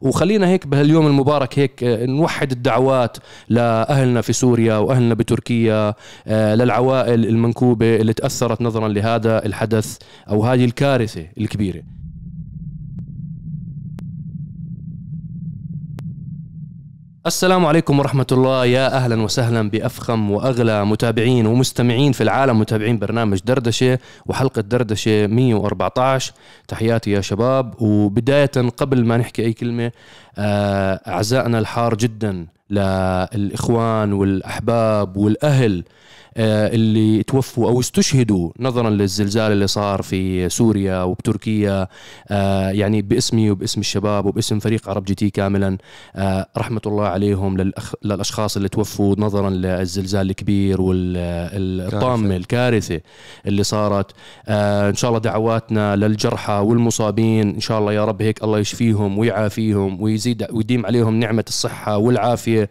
وخلينا هيك بهاليوم المبارك هيك آه، نوحد الدعوات لأهلنا في سوريا وأهلنا بتركيا آه، للعوائل المنكوبة اللي تأثرت نظرا لهذا الحدث أو هذه الكارثة الكبيرة. السلام عليكم ورحمة الله. يا أهلا وسهلا بأفخم وأغلى متابعين ومستمعين في العالم متابعين برنامج دردشة وحلقة دردشة 114 تحياتي يا شباب. وبداية قبل ما نحكي أي كلمة آه، أعزائنا الحار جدا للإخوان والأحباب والأهل. اللي توفوا أو استشهدوا نظرا للزلزال اللي صار في سوريا وبتركيا آه، يعني باسمي وباسم الشباب وباسم فريق عرب جي تي كاملا آه، رحمة الله عليهم للأشخاص اللي توفوا نظرا للزلزال الكبير والطامه الكارثة اللي صارت. إن شاء الله دعواتنا للجرحى والمصابين إن شاء الله يا رب هيك الله يشفيهم ويعافيهم ويزيد ويديم عليهم نعمة الصحة والعافية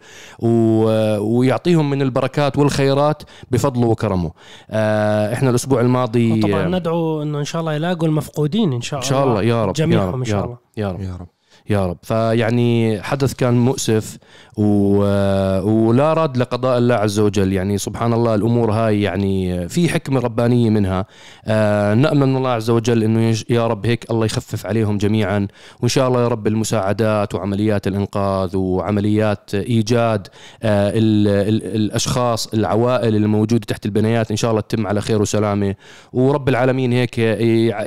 ويعطيهم من البركات والخيرات بفضله وكرمه. آه إحنا الأسبوع الماضي طبعا ندعو إنه إن شاء الله يلاقوا المفقودين إن شاء الله إن شاء الله يا رب جميعهم إن شاء الله. يا رب, يا رب. يا رب. فيعني حدث كان مؤسف و... ولا رد لقضاء الله عز وجل. يعني سبحان الله الأمور هاي يعني في حكمة ربانية منها. آه نامل من الله عز وجل إنه يا رب هيك الله يخفف عليهم جميعا. وإن شاء الله يا رب المساعدات وعمليات الإنقاذ وعمليات إيجاد آه ال... ال... الأشخاص العوائل الموجودة تحت البنايات إن شاء الله تتم على خير وسلامة. ورب العالمين هيك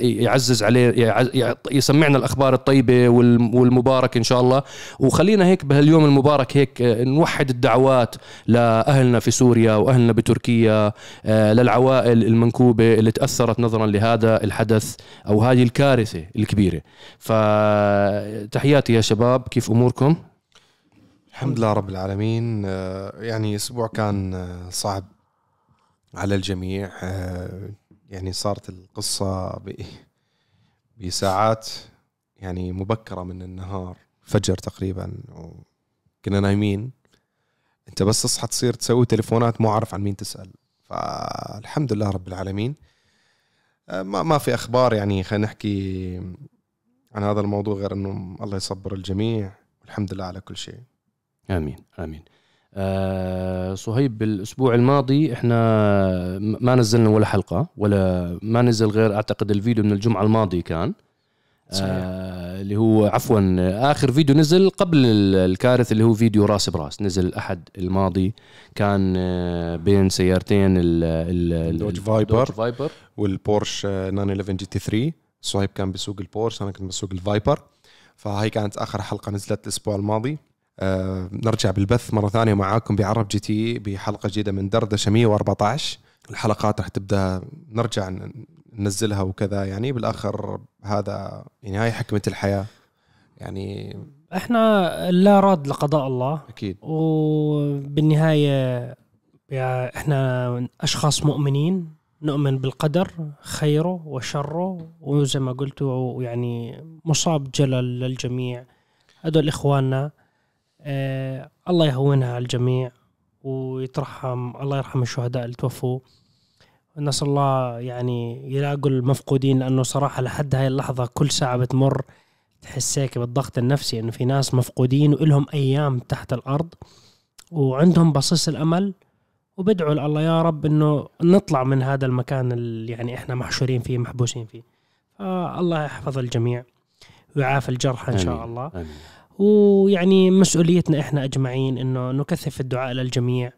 يعزز عليه يسمعنا الأخبار الطيبة وال المبارك إن شاء الله. وخلينا هيك بهاليوم المبارك هيك آه، نوحد الدعوات لأهلنا في سوريا وأهلنا بتركيا آه، للعوائل المنكوبة اللي تأثرت نظرا لهذا الحدث أو هذه الكارثة الكبيرة. فتحياتي يا شباب كيف أموركم؟ الحمد لله رب العالمين. آه، يعني أسبوع كان صعب على الجميع. يعني صارت القصة بساعات. يعني مبكرة من النهار فجر تقريبا وكنا نايمين. أنت بس تصحى تصير تسوي تليفونات مو عارف عن مين تسأل. فالحمد لله رب العالمين. آه، ما ما في أخبار يعني خلينا نحكي عن هذا الموضوع غير إنه الله يصبر الجميع. والحمد لله على كل شيء. آمين آمين. آه صهيب بالأسبوع الماضي إحنا ما نزلنا ولا حلقة ولا ما نزل غير أعتقد الفيديو من الجمعة الماضيه كان. آه اللي هو عفوا آخر فيديو نزل قبل الكارثه اللي هو فيديو راس براس. نزل الاحد الماضي كان آه بين سيارتين الدودج فايبر. فايبر. والبورش 911 GT 3 صهيب كان بسوق البورش أنا كنت بسوق الفايبر فهي كانت آخر حلقة نزلت الأسبوع الماضي. آه نرجع بالبث مرة ثانية معاكم بعرب جي تي بحلقة جديدة من دردشة 114 الحلقات راح تبدأ نرجع ننزلها وكذا يعني. بالآخر هذا يعني هاي حكمة الحياة. يعني إحنا لا راد لقضاء الله. أكيد. وبالنهاية يعني إحنا أشخاص مؤمنين نؤمن بالقدر خيره وشره وزي ما قلت يعني مصاب جلل للجميع. هذول إخواننا آه الله يهونها على الجميع ويترحم الله يرحم الشهداء اللي توفوا. نسأل الله يعني يلاقوا المفقودين لأنه صراحة لحد هاي اللحظة كل ساعة بتمر تحس هيك بالضغط النفسي إنه في ناس مفقودين وإلهم أيام تحت الأرض وعندهم بصيص الأمل وبدعوا لله يا رب إنه نطلع من هذا المكان اللي يعني إحنا محشورين فيه محبوسين فيه. فالله يحفظ الجميع ويعافي الجرحى إن شاء الله. آمين. ويعني مسؤوليتنا إحنا أجمعين إنه نكثف الدعاء للجميع.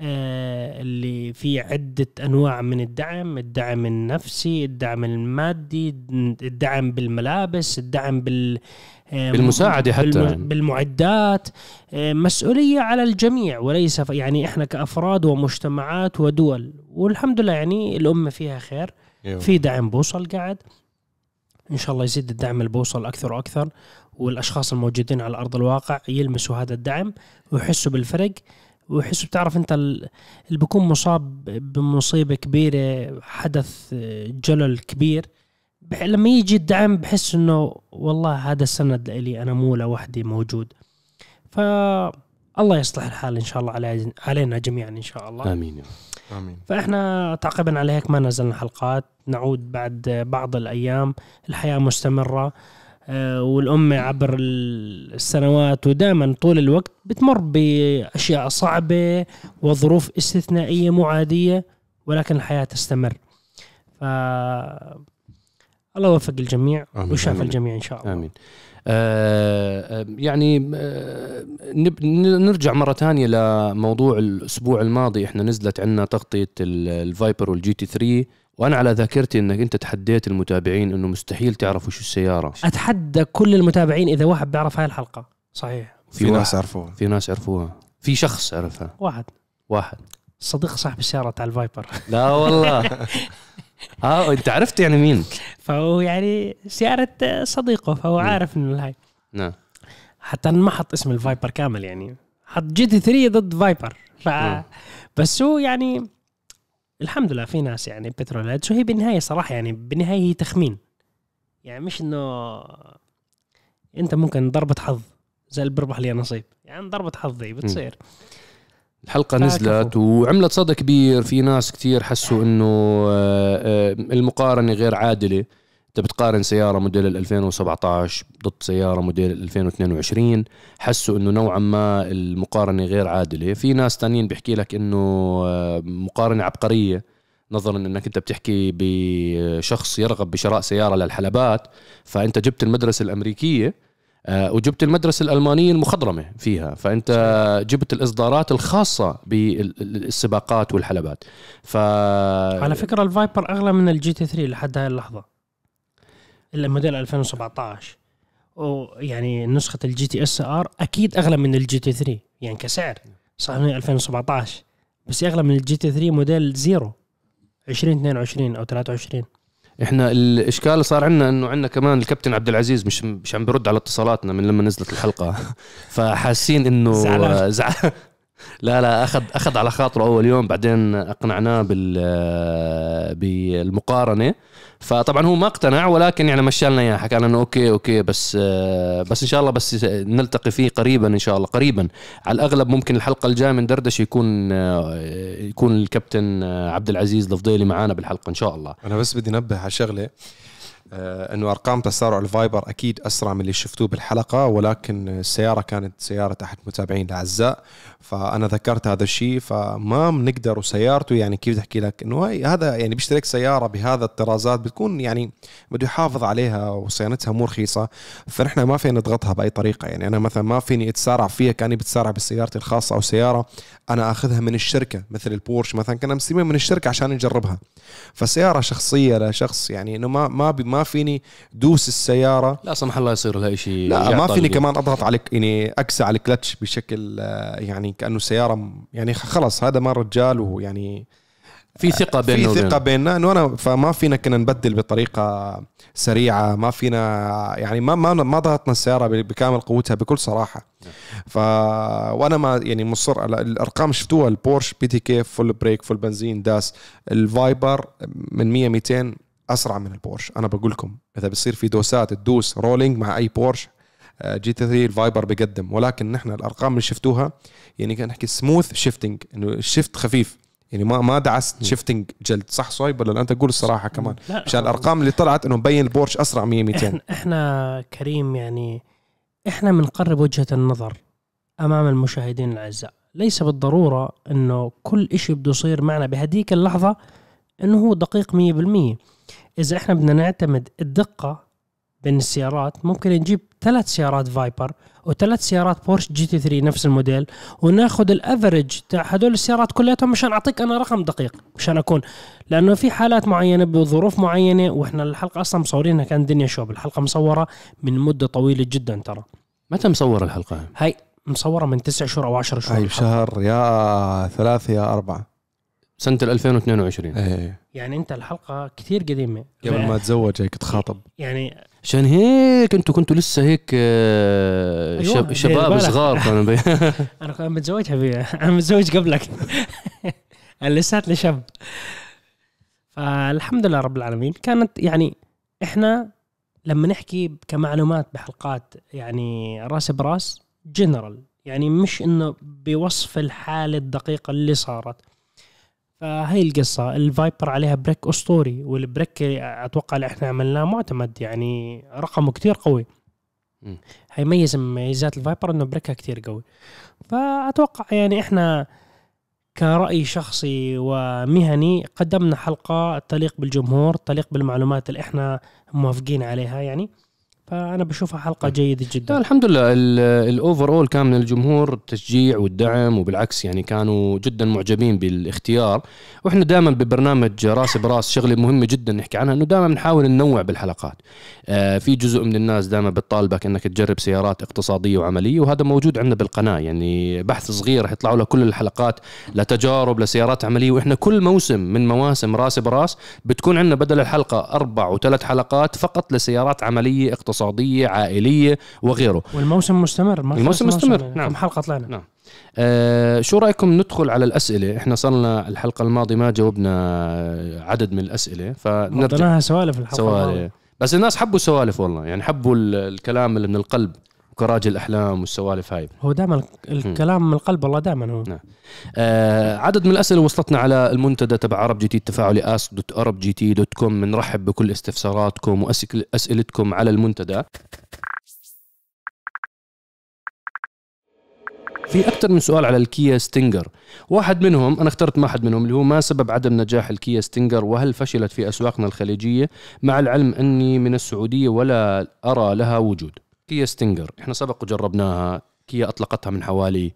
اللي فيه عدة أنواع من الدعم الدعم النفسي الدعم المادي الدعم بالملابس الدعم بال آه، بالمساعدة حتى. بالمعدات. آه، مسؤولية على الجميع وليس يعني إحنا كأفراد ومجتمعات ودول. والحمد لله يعني الأمة فيها خير. في دعم بوصل قاعد. إن شاء الله يزيد الدعم اللي بوصل أكثر وأكثر. والأشخاص الموجودين على أرض الواقع يلمسوا هذا الدعم ويحسوا بالفرق. ويحس بتعرف انت اللي بيكون مصاب بمصيبة كبيرة حدث جلل كبير لما يجي الدعم بحس انه والله هذا السند لي أنا مو لوحدي موجود. ف الله يصلح الحال إن شاء الله علي علينا جميعا إن شاء الله. آمين آمين. فإحنا تعقيبا على هيك ما نزلنا حلقات. نعود بعد بعض الأيام. الحياة مستمرة. آه، والأمة عبر السنوات ودائما طول الوقت بتمر بأشياء صعبة وظروف استثنائية معادية ولكن الحياة تستمر. ف الله يوفق الجميع ويشافى الجميع إن شاء الله. آمين. آه, آه، يعني آه نرجع مرة ثانية لموضوع الأسبوع الماضي. إحنا نزلت عنا تغطية الفايبر وال GT 3 وأنا على ذاكرتي إنك أنت تحديت المتابعين إنه مستحيل تعرفوا شو السيارة. أتحدى كل المتابعين إذا واحد بيعرف هاي الحلقة. صحيح. في, في ناس عرفوها. في ناس عرفوها. في شخص عرفها. واحد. واحد. صديق صاحب السيارة تاع الفايبر. لا والله. آه أنت عرفت يعني مين؟ فهو يعني سيارة صديقه فهو. عارف إنه هاي. نعم. حتى ما حط اسم الفايبر كامل يعني. حط GT 3 ضد فايبر. ف... بس هو يعني الحمد لله في ناس يعني بترول هيدز وهي بالنهاية صراحة يعني بالنهاية هي تخمين. يعني مش إنه أنت ممكن ضربة حظ زي اللي بربح لي نصيب يعني ضربة حظ دي بتصير. الحلقة نزلت وعملت صدى كبير. في ناس كثير حسوا إنه آه، آه، المقارنة غير عادلة. انت بتقارن سيارة موديل 2017 ضد سيارة موديل 2022 حسوا إنه نوعا ما المقارنة غير عادلة. في ناس تانيين بيحكي لك إنه آه، مقارنة عبقرية نظرا إنك أنت بتحكي بشخص يرغب بشراء سيارة للحلبات فأنت جبت المدرسة الأمريكية آه، وجبت المدرسة الألمانية المخضرمة فيها. فأنت جبت الإصدارات الخاصة بالسباقات والحلبات. ف على فكرة الفايبر أغلى من ال GT 3 لحد هاي اللحظة. إلا موديل 2017 ويعني نسخة ال GTSR أكيد أغلى من ال GT 3 يعني كسعر. صحيح 2017 بس أغلى من ال GT 3 موديل zero 2022 أو 23 إحنا الإشكال اللي صار عندنا إنه عندنا كمان الكابتن عبد العزيز مش مش عم برد على اتصالاتنا من لما نزلت الحلقة. فحاسين إنه زعلان. زع... لا لا اخذ أخذ على خاطره أول يوم بعدين أقنعناه بال بالمقارنة. فطبعا هو ما اقتنع ولكن يعني مشى لنا اياه حكى لنا okay okay بس بس إن شاء الله بس نلتقي فيه قريبا إن شاء الله قريبا. على الأغلب ممكن الحلقة الجاية من دردشة يكون يكون الكابتن عبد العزيز الفضيلي معنا بالحلقة إن شاء الله. أنا بس بدي انبه على شغله آه، إنه أرقام تسارع الفايبر أكيد أسرع من اللي شفتوه بالحلقة ولكن السيارة كانت سيارة احد متابعين الأعزاء فأنا ذكرت هذا الشيء فما بنقدر وسيارته يعني كيف احكي لك إنه هذا يعني بيشترك سيارة بهذا الطرازات بتكون يعني بده يحافظ عليها وصيانتها مو رخيصة فنحن ما فينا نضغطها بأي طريقة. يعني أنا مثلا ما فيني أتسارع فيها كأني بتسارع بسيارتي الخاصة أو سيارة أنا أخذها من الشركة مثل البورش مثلا كنا مستلمين من الشركة عشان نجربها. فسيارة شخصية لشخص يعني إنه ما ما ما فيني دوس السيارة. لا سمح الله يصير لها شيء لا ما فيني كمان أضغط عليك يعني اكسى على الكلتش بشكل آه، يعني كأنه سيارة يعني خلص هذا ما رجال ويعني في ثقة بيننا في ثقة بيننا. إنه أنا فما فينا كنا نبدل بطريقة سريعة ما فينا يعني ما ما ما ضغطنا السيارة بكامل قوتها بكل صراحة. ف وأنا ما يعني مصر على الأرقام شفتوها البورش PDK full brake full بنزين داس الفايبر من 100 200 أسرع من البورش. أنا بقول لكم إذا بصير في دوسات تدوس rolling مع أي بورش GT 3 الفايبر بقدم ولكن نحن الأرقام اللي شفتوها يعني كان نحكي smooth shifting إنه ال shift خفيف. يعني ما ما دعست shifting جلد. صح صايب ولا أنت قول الصراحة كمان. مشان الأرقام اللي طلعت إنه مبين البورش أسرع 100 200 إحنا, إحنا كريم يعني إحنا بنقرب وجهة النظر أمام المشاهدين الأعزاء. ليس بالضرورة إنه كل شيء بده يصير معنا بهديك اللحظة إنه هو دقيق 100% إذا إحنا بدنا نعتمد الدقة بين السيارات ممكن نجيب ثلاث سيارات فايبر وثلاث سيارات بورش GT 3 نفس الموديل وناخذ ال average تاع هدول السيارات كلياتهم مشان أعطيك أنا رقم دقيق مشان أكون لأنه في حالات معينة بظروف معينة وإحنا الحلقة أصلا مصورينها كأن دنيا شوب. الحلقة مصورة من مدة طويلة جدا ترى. متى مصور الحلقة؟ هاي مصورة من تسع شهور أو 10 شهور. هاي شهر يا ثلاثة يا أربعة. سنة 2022 إيه. يعني أنت الحلقة كثير قديمة. قبل ما اتزوج هيك تخاطب. يعني عشان هيك أنتوا كنتوا لسه هيك آه، أيوة شباب صغار كانوا أنا كنت متزوج حبيبي أنا متزوج قبلك. لساتني شاب. فالحمد لله رب العالمين. كانت يعني إحنا لما نحكي كمعلومات بحلقات يعني راس براس جنرال يعني مش إنه بوصف الحالة الدقيقة اللي صارت. فهي القصة. ال Viper عليها brake أسطوري وال brake أتوقع اللي إحنا عملناه معتمد يعني رقمه كتير قوي. هيميز من مميزات ال Viper إنه brake ها كتير قوي. فأتوقع يعني إحنا كرأي شخصي ومهني قدمنا حلقة تليق بالجمهور تليق بالمعلومات اللي إحنا موافقين عليها يعني. فأنا بشوفها حلقة جيدة لا جدا الحمد لله. ال overall كان من الجمهور التشجيع والدعم وبالعكس يعني كانوا جدا معجبين بالاختيار. وإحنا دائما ببرنامج راس براس شغلة مهمة جدا نحكي عنها إنه دائما بنحاول ننوع بالحلقات. آه في جزء من الناس دائما بتطالبك إنك تجرب سيارات اقتصادية وعملية وهذا موجود عندنا بالقناة. يعني بحث صغير رح يطلعوا لك كل الحلقات لتجارب لسيارات عملية. وإحنا كل موسم من مواسم راس براس بتكون عندنا بدل الحلقة أربع وثلاث حلقات فقط لسيارات عملية اقتصادية. اقتصادية عائلية وغيره. والموسم مستمر ما الموسم مستمر. نعم. كم حلقة طلعنا؟ نعم. آه شو رأيكم ندخل على الأسئلة؟ إحنا صرنا الحلقة الماضية ما جاوبنا عدد من الأسئلة فنرجع. سوالف الحلقة سوالف. بس الناس حبوا سوالف والله يعني حبوا الكلام اللي من القلب. كراج الأحلام والسوالف هاي. هو دائما الكلام من القلب والله دائما هو. نعم. آه عدد من الأسئلة وصلتنا على المنتدى تبع عرب GT التفاعلي ask dot ArabGT dot com. بنرحب بكل استفساراتكم واسئلتكم على المنتدى. في أكثر من سؤال على الكيا Stinger. واحد منهم أنا اخترت واحد منهم اللي هو ما سبب عدم نجاح الكيا Stinger؟ وهل فشلت في أسواقنا الخليجية؟ مع العلم أني من السعودية ولا أرى لها وجود. كيا Stinger إحنا سبق وجربناها. كيا أطلقتها من حوالي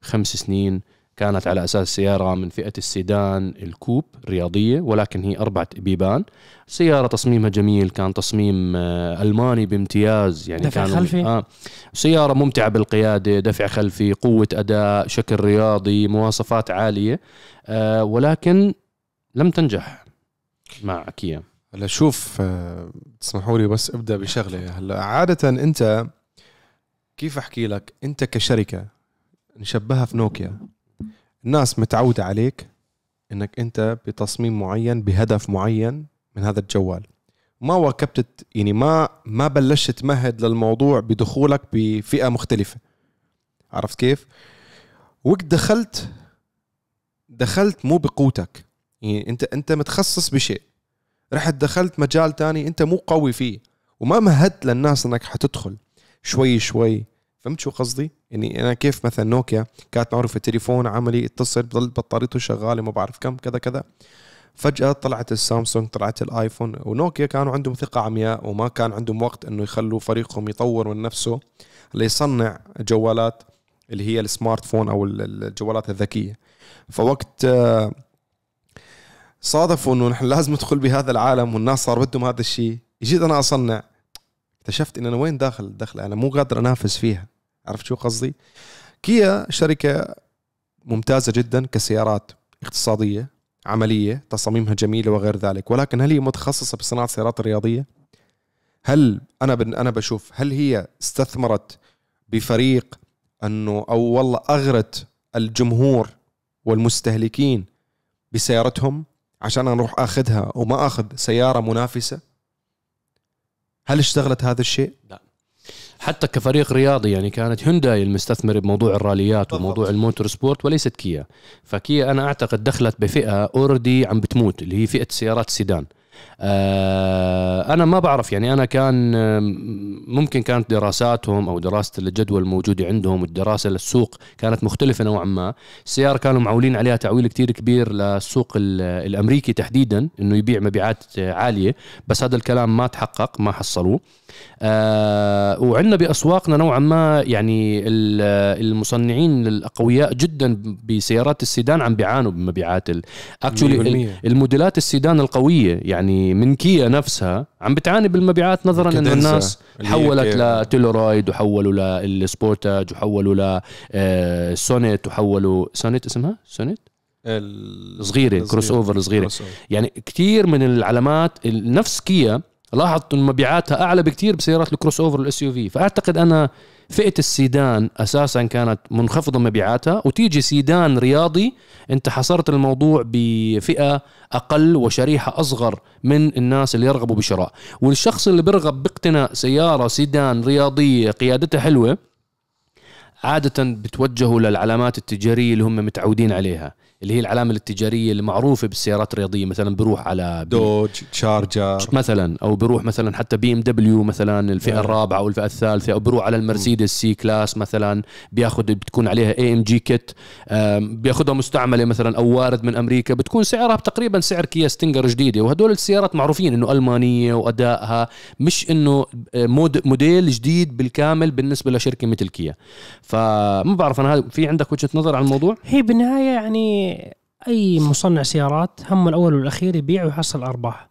خمس سنين. كانت على أساس سيارة من فئة السيدان ال coupe الرياضية ولكن هي أربعة بيبان. سيارة تصميمها جميل. كان تصميم آه، ألماني بامتياز. يعني دفع كان خلفي؟ آه. سيارة ممتعة بالقيادة دفع خلفي قوة أداء شكل رياضي مواصفات عالية آه ولكن لم تنجح مع كيا. هلا شوف آه، تسمحوا لي بس أبدأ بشغلة. هلأ عادة أنت كيف أحكي لك؟ أنت كشركة نشبهها في نوكيا. الناس متعودة عليك إنك أنت بتصميم معين بهدف معين من هذا الجوال. ما واكبت يعني ما ما بلشت تمهد للموضوع بدخولك بفئة مختلفة. عرفت كيف؟ وقت دخلت دخلت مو بقوتك. يعني أنت أنت متخصص بشيء. رحت دخلت مجال تاني انت مو قوي فيه وما مهدت للناس انك حتدخل. شوي شوي. فهمت شو قصدي؟ يعني أنا كيف مثلا نوكيا كانت معروفة تليفون عملي اتصل بضل بطاريته شغالة ما بعرف كم كذا كذا. فجأة طلعت السامسونج طلعت الآيفون. ونوكيا كانوا عندهم ثقة عمياء وما كان عندهم وقت إنه يخلوا فريقهم يطور من نفسه ليصنع جوالات اللي هي السمارت فون أو الجوالات الذكية. فوقت آه، صادفوا إنه نحن لازم ندخل بهذا العالم والناس صار بدهم هذا الشيء جيت أنا اصنع اكتشفت ان أنا وين داخل؟ الدخل أنا مو قادر أنافس فيها. عرفت شو قصدي؟ كيا شركة ممتازة جدا كسيارات اقتصادية عملية تصاميمها جميلة وغير ذلك. ولكن هل هي متخصصة بصناعة السيارات الرياضية؟ هل أنا أنا بشوف هل هي استثمرت بفريق إنه أو والله أغرت الجمهور والمستهلكين بسيارتهم؟ عشان أروح آخذها وما آخذ سيارة منافسة؟ هل اشتغلت هذا الشيء؟ لا. حتى كفريق رياضي يعني كانت هونداي المستثمر بموضوع الراليات وموضوع ال motorsport وليست كيا. فكيا أنا أعتقد دخلت بفئة already عم بتموت اللي هي فئة سيارات السيدان أنا ما بعرف يعني أنا كان ممكن كانت دراساتهم أو دراسة الجدوى الموجوده عندهم والدراسة للسوق كانت مختلفة نوعا ما. السيارة كانوا معولين عليها تعويل كتير كبير للسوق الأمريكي تحديدا إنه يبيع مبيعات عالية بس هذا الكلام ما تحقق ما حصلوه. آه وعندنا بأسواقنا نوعا ما يعني المصنعين الأقوياء جدا بسيارات السيدان عم بيعانوا بمبيعات actually الموديلات السيدان القوية. يعني من كيا نفسها عم بتعاني بالمبيعات نظرا ان الناس حولت ل Telluride وحولوا لل Sportage وحولوا ل Sonet آه، وحولوا Sonet اسمها؟ Sonet؟ الصغيره كروس اوفر الصغيره يعني كثير من العلامات نفس كيا لاحظت انه مبيعاتها أعلى بكثير بسيارات ال crossover وال SUV فأعتقد أنا فئة السيدان أساسا كانت منخفضة مبيعاتها وتيجي سيدان رياضي أنت حصرت الموضوع بفئة أقل وشريحة أصغر من الناس اللي يرغبوا بشراء. والشخص اللي بيرغب باقتناء سيارة سيدان رياضيه قيادتها حلوة عادة بتوجهوا للعلامات التجارية اللي هم متعودين عليها. اللي هي العلامة التجارية اللي معروفة بالسيارات الرياضية مثلا بروح على Dodge Charger مثلا أو بروح مثلا حتى BMW مثلا الفئة الرابعة أو الفئة الثالثة أو بروح على المرسيدس C-Class مثلا بياخذ بتكون عليها AMG kit بياخذها مستعملة مثلا أو وارد من أمريكا بتكون سعرها تقريبا سعر كيا Stinger جديدة. وهدول السيارات معروفين إنه ألمانية وأدائها مش إنه مود موديل جديد بالكامل بالنسبة لشركة مثل كيا. فما بعرف أنا في عندك وجهة نظر على الموضوع؟ هي بالنهايه يعني أي مصنع سيارات همه الأول والأخير يبيع ويحصل أرباح.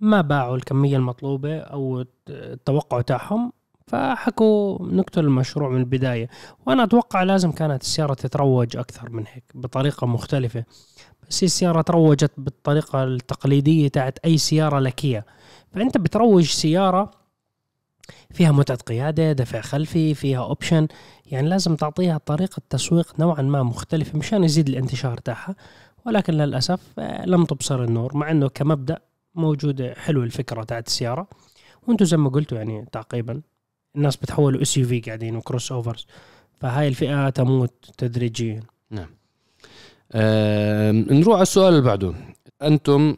ما باعوا الكمية المطلوبة أو التوقع تاعهم فحكوا نقتل المشروع من البداية. وأنا أتوقع لازم كانت السيارة تتروج أكثر من هيك بطريقة مختلفة. بس السيارة تروجت بالطريقة التقليدية تاعت أي سيارة لكيه فأنت بتروج سيارة فيها متعة قيادة دفع خلفي فيها option يعني لازم تعطيها طريقة تسويق نوعا ما مختلفة مشان يزيد الانتشار تاعها. ولكن للأسف آه، لم تبصر النور مع إنه كمبدأ موجوده حلو الفكرة تاعت السيارة. وأنتم زي ما قلتوا يعني تعقيبا الناس بتحولوا SUV قاعدين و crossovers فهاي الفئة تموت تدريجيا. نعم. آه نروح على السؤال اللي بعده. أنتم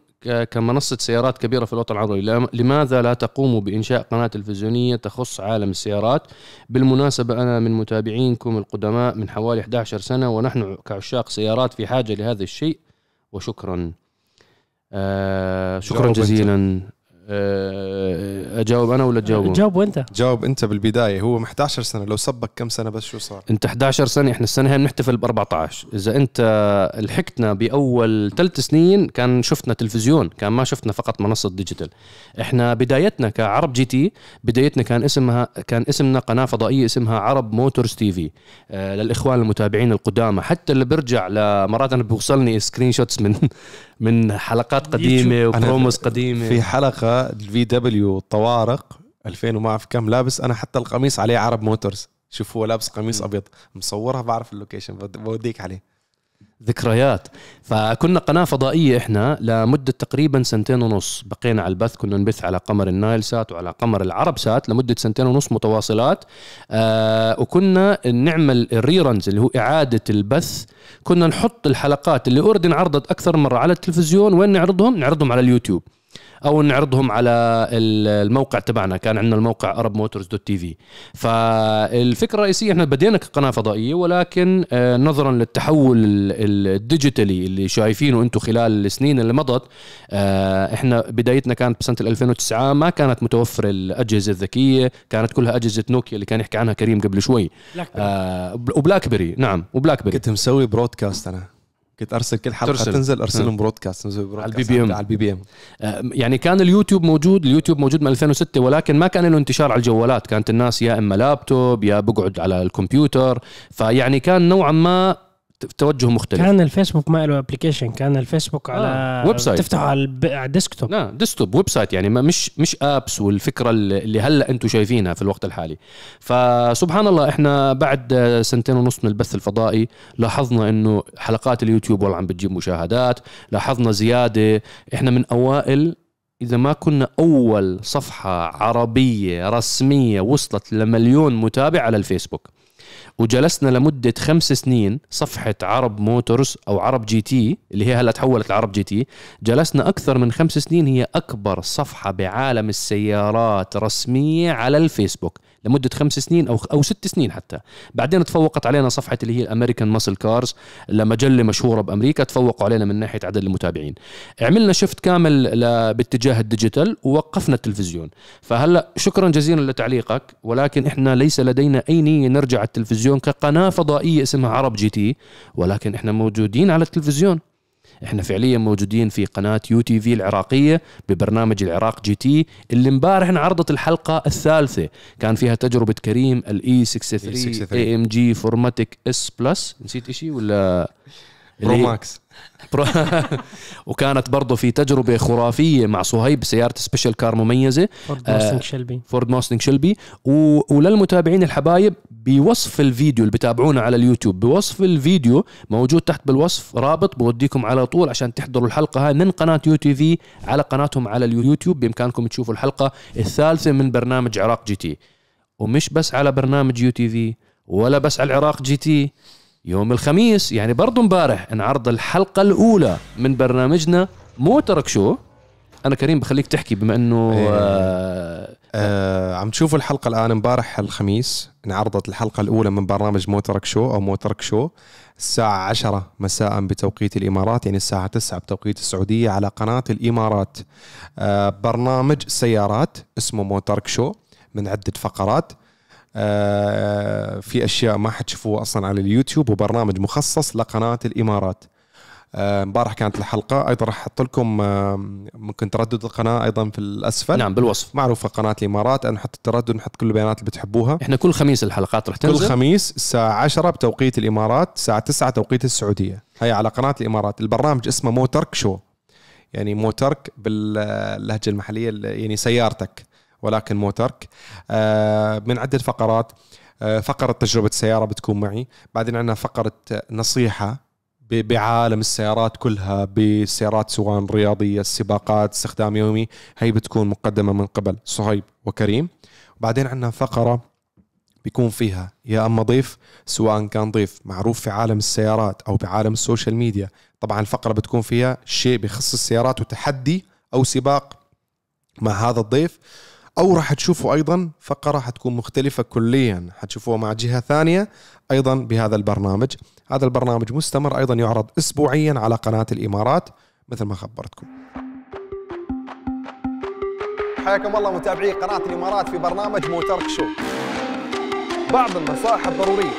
كمنصة سيارات كبيرة في الوطن العربي. لماذا لا تقوموا بإنشاء قناة تلفزيونية تخص عالم السيارات؟ بالمناسبة أنا من متابعينكم القدماء من حوالي 11 سنة ونحن كعشاق سيارات في حاجة لهذا الشيء وشكرا. آه شكرا جزيلا. أجاوب أنا ولا تجاوب جاوب أنت. جاوب أنت بالبداية. هو 11 سنة. لو سبك كم سنة بس شو صار؟ أنت 11 سنة. إحنا السنة هاي بنحتفل ب 14 إذا أنت لحقتنا بأول ثلاث سنين كان شفنا تلفزيون كان ما شفنا فقط منصة ديجيتال. إحنا بدايتنا كعرب GT بدايتنا كان اسمها كان اسمنا قناة فضائية اسمها عرب Motors TV. آه للإخوان المتابعين القدامى. حتى اللي برجع لمرات أنا بوصلني screenshots من من حلقات قديمة و promos قديمة. في حلقة ال VW الطوارق 2000 وما أعرف كم لابس أنا حتى القميص عليه عرب Motors. شوف هو لابس قميص أبيض. مصورها بعرف ال location بوديك عليه. ذكريات. فكنا قناة فضائية إحنا لمدة تقريبا سنتين ونص. بقينا على البث كنا نبث على قمر النايل سات وعلى قمر العرب سات لمدة سنتين ونص متواصلات. آه وكنا نعمل ال reruns اللي هو إعادة البث. كنا نحط الحلقات اللي already انعرضت أكثر مرة على التلفزيون. وين نعرضهم؟ نعرضهم على اليوتيوب. أو نعرضهم على الموقع تبعنا. كان عندنا الموقع Arab Motors dot TV فالفكرة الرئيسية إحنا بدينا كقناة فضائية ولكن آه، نظرا للتحول الديجيتالي اللي شايفينه أنتم خلال السنين اللي مضت آه، إحنا بدايتنا كانت بسنة 2009 ما كانت متوفرة الأجهزة الذكية كانت كلها أجهزة نوكيا اللي كان يحكي عنها كريم قبل شوي. آه و BlackBerry نعم و BlackBerry كنت مسوي broadcast أنا. كنت ارسل كل حلقة ترسل. تنزل ارسلهم broadcast على ال BBM على ال BBM يعني كان اليوتيوب موجود اليوتيوب موجود من 2006 ولكن ما كان له انتشار على الجوالات. كانت الناس يا إما لابتوب يا بقعد على الكمبيوتر. فيعني كان نوعا ما توجه مختلف. كان الفيسبوك ما له application كان الفيسبوك على آه. website تفتحه على ال desktop لا desktop website يعني ما مش مش apps والفكرة اللي هلا أنتم شايفينها في الوقت الحالي. فسبحان الله إحنا بعد سنتين ونص من البث الفضائي لاحظنا انه حلقات اليوتيوب والله عم بتجيب مشاهدات. لاحظنا زيادة. إحنا من أوائل إذا ما كنا أول صفحة عربية رسمية وصلت لمليون متابع على الفيسبوك. وجلسنا لمدة خمس سنين صفحة عرب موتورز أو عرب جي تي اللي هي هلا تحولت لعرب جي تي جلسنا أكثر من خمس سنين هي أكبر صفحة بعالم السيارات رسمية على الفيسبوك. لمدة خمس سنين أو أو ست سنين حتى. بعدين تفوقت علينا صفحة اللي هي ال American Muscle Cars لمجله مشهورة بأمريكا تفوقوا علينا من ناحية عدد المتابعين. عملنا shift كامل باتجاه ال digital ووقفنا التلفزيون. فهلا شكرا جزيلا لتعليقك ولكن إحنا ليس لدينا أي نية نرجع التلفزيون كقناة فضائية اسمها عرب جي تي ولكن إحنا موجودين على التلفزيون. إحنا فعليا موجودين في قناة UTV العراقية ببرنامج العراق جي تي اللي امبارح انعرضت الحلقة الثالثة. كان فيها تجربة كريم ال E 63 AMG 4MATIC S Plus نسيت شيء ولا؟ Pro Max وكانت برضه في تجربة خرافية مع صهيب سيارة special car مميزة. فورد موستنج شلبي فورد موستنج شلبي و... وللمتابعين الحبايب بوصف الفيديو اللي بتابعونا على اليوتيوب بوصف الفيديو موجود تحت بالوصف رابط بوديكم على طول عشان تحضروا الحلقة هاي من قناة UTV على قناتهم على اليوتيوب. بإمكانكم تشوفوا الحلقة الثالثة من برنامج عراق جي تي ومش بس على برنامج UTV ولا بس على العراق جي تي يوم الخميس. يعني برضو امبارح انعرض الحلقة الأولى من برنامجنا موترك show. أنا كريم بخليك تحكي بما إنه إيه. آه آه عم تشوفوا الحلقة الآن امبارح الخميس انعرضت الحلقة الأولى من برنامج موترك شو أو موترك شو. الساعة 10 مساء بتوقيت الإمارات يعني الساعة 9 بتوقيت السعودية على قناة الإمارات. آه برنامج سيارات اسمه موترك شو من عدة فقرات. في أشياء ما حتشوفوها أصلا على اليوتيوب وبرنامج مخصص لقناة الإمارات. آه، امبارح كانت الحلقة أيضا راح أحط لكم آه، ممكن تردد القناة أيضا في الأسفل. نعم بالوصف. معروفة قناة الإمارات نحط التردد نحط كل البيانات اللي بتحبوها. إحنا كل خميس الحلقات رح تنزل. كل خميس الساعة 10 بتوقيت الإمارات الساعة 9 توقيت السعودية. هي على قناة الإمارات. البرنامج اسمه موترك شو. يعني موترك باللهجة المحلية يعني سيارتك. ولكن موترك آه، من عدة فقرات. فقرة تجربة سيارة بتكون معي. بعدين عندنا فقرة نصيحة بعالم السيارات كلها بالسيارات سواء رياضية السباقات استخدام يومي. هي بتكون مقدمة من قبل. صهيب وكريم. وبعدين عندنا فقرة بيكون فيها يا أما ضيف سواء كان ضيف معروف في عالم السيارات أو بعالم ال social media طبعا الفقرة بتكون فيها شيء بخص السيارات وتحدي أو سباق مع هذا الضيف. أو راح تشوفوا أيضا فقرة حتكون مختلفة كليا. حتشوفوها مع جهة ثانية أيضا بهذا البرنامج. هذا البرنامج مستمر أيضا يعرض اسبوعيا على قناة الإمارات مثل ما خبرتكم. حياكم الله متابعي قناة الإمارات في برنامج موترك شو. بعض النصائح الضرورية.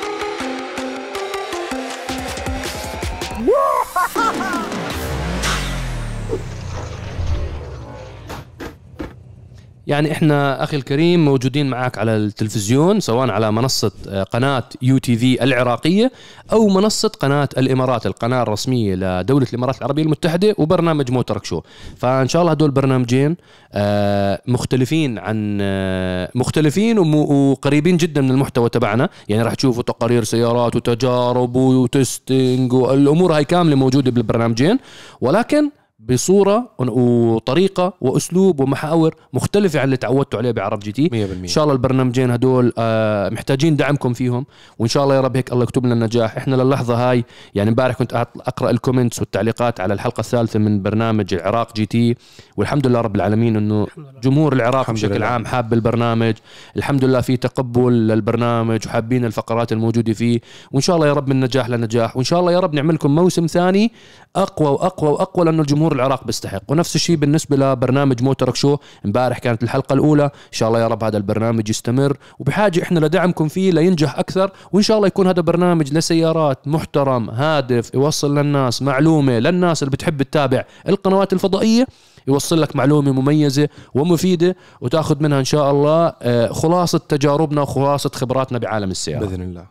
يعني إحنا أخي الكريم موجودين معك على التلفزيون سواء على منصة آه، قناة يو تي في العراقية أو منصة قناة الإمارات القناة الرسمية لدولة الإمارات العربية المتحدة وبرنامج موترك show. فإن شاء الله هدول البرنامجين آه، مختلفين عن آه، مختلفين وقريبين جدا من المحتوى تبعنا. يعني راح تشوفوا تقارير سيارات وتجارب و testing والأمور هاي كاملة موجودة بالبرنامجين. ولكن بصورة وطريقة وأسلوب ومحاور مختلفة عن اللي تعودتوا عليه بعرب جي تي. 100% إن شاء الله البرنامجين هدول آه، محتاجين دعمكم فيهم. وإن شاء الله يا رب هيك الله يكتب لنا النجاح. إحنا للحظة هاي يعني امبارح كنت أقرأ ال comments والتعليقات على الحلقة الثالثة من برنامج العراق جي تي. والحمد لله رب العالمين إنه جمهور العراق بشكل لله. عام حاب البرنامج. الحمد لله في تقبل للبرنامج وحابين الفقرات الموجودة فيه. وإن شاء الله يا رب من نجاح لنجاح. وإن شاء الله يا رب نعمل لكم موسم ثاني أقوى وأقوى وأقوى لأنه الجمهور العراق بيستحق. ونفس الشيء بالنسبة لبرنامج موترك show امبارح كانت الحلقة الأولى. إن شاء الله يا رب هذا البرنامج يستمر. وبحاجة إحنا لدعمكم فيه لينجح أكثر. وإن شاء الله يكون هذا برنامج لسيارات محترم هادف يوصل للناس معلومة للناس اللي بتحب تتابع القنوات الفضائية يوصل لك معلومة مميزة ومفيدة وتأخذ منها إن شاء الله آه، خلاصة تجاربنا وخلاصة خبراتنا بعالم السيارة بإذن الله.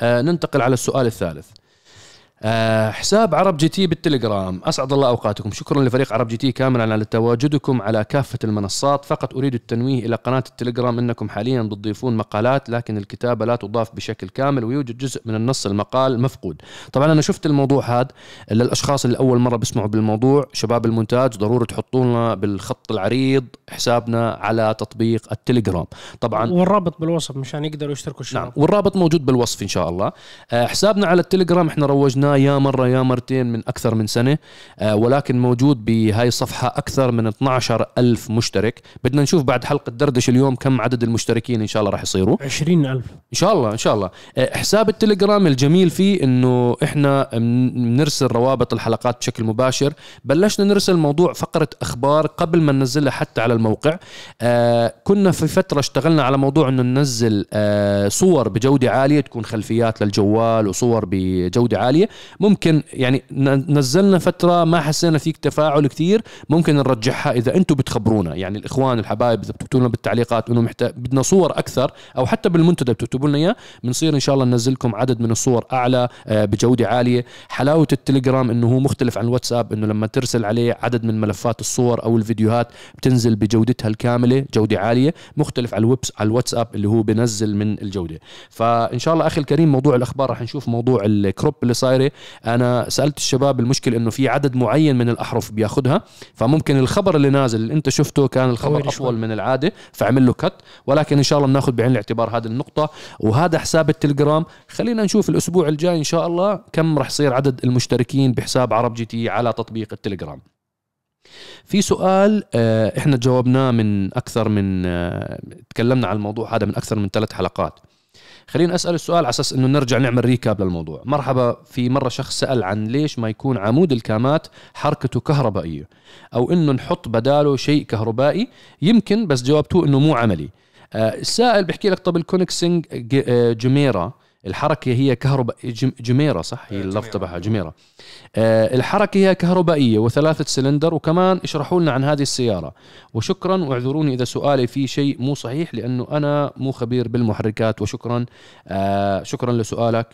آه، ننتقل على السؤال الثالث. أه حساب عرب جي تي بالتليجرام. أسعد الله أوقاتكم. شكرا لفريق عرب جي تي كاملا على تواجدكم على كافة المنصات. فقط أريد التنويه إلى قناة التليجرام إنكم حاليا بتضيفون مقالات لكن الكتابة لا تضاف بشكل كامل ويوجد جزء من النص المقال مفقود. طبعا أنا شفت الموضوع هذا للأشخاص اللي أول مرة بيسمعوا بالموضوع. شباب المونتاج ضروري تحطوا لنا بالخط العريض حسابنا على تطبيق التليجرام. طبعا والرابط بالوصف مشان يقدروا يشتركوا الشباب. نعم والرابط موجود بالوصف إن شاء الله. أه حسابنا على التليجرام إحنا روجناه يا مرة يا مرتين من أكثر من سنة آه، ولكن موجود بهاي الصفحة أكثر من 12 ألف مشترك. بدنا نشوف بعد حلقة دردش اليوم كم عدد المشتركين إن شاء الله راح يصيروا. 20 ألف. إن شاء الله إن شاء الله. آه، حساب التليجرام الجميل فيه إنه إحنا نرسل روابط الحلقات بشكل مباشر. بلشنا نرسل موضوع فقرة أخبار قبل ما ننزلها حتى على الموقع. آه، كنا في فترة اشتغلنا على موضوع إنه ننزل صور بجودة عالية تكون خلفيات للجوال وصور بجودة عالية. ممكن يعني نزلنا فترة ما حسينا فيك تفاعل كثير ممكن نرجعها إذا أنتم بتخبرونا. يعني الإخوان الحبايب إذا بتكتبوا لنا بالتعليقات إنه محتاج بدنا صور أكثر أو حتى بالمنتدى بتكتبوا لنا إياه بنصير إن شاء الله ننزل لكم عدد من الصور أعلى آه، بجودة عالية. حلاوة التليجرام إنه هو مختلف عن الواتساب إنه لما ترسل عليه عدد من ملفات الصور أو الفيديوهات بتنزل بجودتها الكاملة جودة عالية مختلف على الويبس على الواتساب اللي هو بنزل من الجودة. فإن شاء الله أخي الكريم موضوع الأخبار راح نشوف موضوع الكروب اللي صاير الاداري أنا سألت الشباب المشكلة إنه في عدد معين من الأحرف بياخذها فممكن الخبر اللي نازل اللي أنت شفته كان الخبر أطول من العادة فعمل له كت ولكن إن شاء الله بناخذ بعين الاعتبار هذه النقطة. وهذا حساب التليجرام. خلينا نشوف الأسبوع الجاي إن شاء الله كم راح يصير عدد المشتركين بحساب عرب جي تي على تطبيق التليجرام. في سؤال آه، إحنا جاوبناه من أكثر من آه، تكلمنا عن الموضوع هذا من أكثر من ثلاث حلقات. خلينا أسأل السؤال على أساس إنه نرجع نعمل recap للموضوع. مرحبا في مرة شخص سأل عن ليش ما يكون عمود الكامات حركته كهربائية أو إنه نحط بداله شيء كهربائي يمكن بس جاوبتوه إنه مو عملي. آه، السائل بحكي لك طب ال Koenigsegg Gemera الحركة هي كهرباء Gemera صح؟ هي اللفظ تبعها Gemera. آه الحركة هي كهربائية وثلاثة سلندر وكمان اشرحوا لنا عن هذه السيارة. وشكرا واعذروني إذا سؤالي في شيء مو صحيح لأنه أنا مو خبير بالمحركات وشكرا آه شكرا لسؤالك.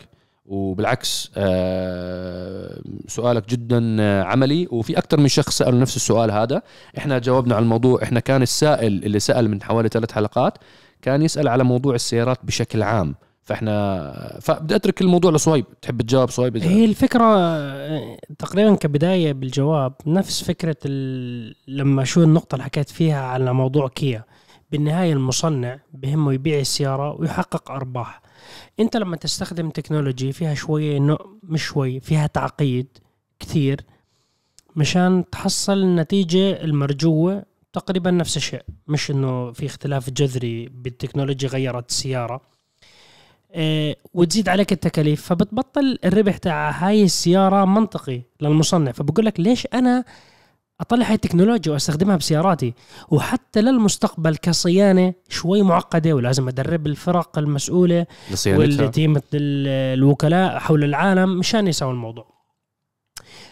وبالعكس آه سؤالك جدا عملي. وفي أكثر من شخص سألوا نفس السؤال هذا. إحنا جاوبنا على الموضوع إحنا كان السائل اللي سأل من حوالي ثلاث حلقات كان يسأل على موضوع السيارات بشكل عام. فاحنا فبدي اترك الموضوع لصهيب. تحب تجاوب صهيب هي الفكرة تقريبا كبداية بالجواب نفس فكرة لما شو النقطة اللي حكيت فيها على موضوع كيا. بالنهاية المصنع بهمه يبيع السيارة ويحقق أرباح. أنت لما تستخدم تكنولوجي فيها شوية انه مش شوي فيها تعقيد كثير مشان تحصل النتيجة المرجوة تقريبا نفس الشيء. مش إنه في اختلاف جذري بالتكنولوجيا غيرت السيارة. وتزيد عليك التكاليف فبتبطل الربح تاع هاي السيارة منطقي للمصنع. فبقول لك ليش أنا أطلع هاي التكنولوجيا وأستخدمها بسياراتي؟ وحتى للمستقبل كصيانة شوي معقدة ولازم أدرب الفرق المسؤولة وال team الوكلاء حول العالم مشان يسووا الموضوع.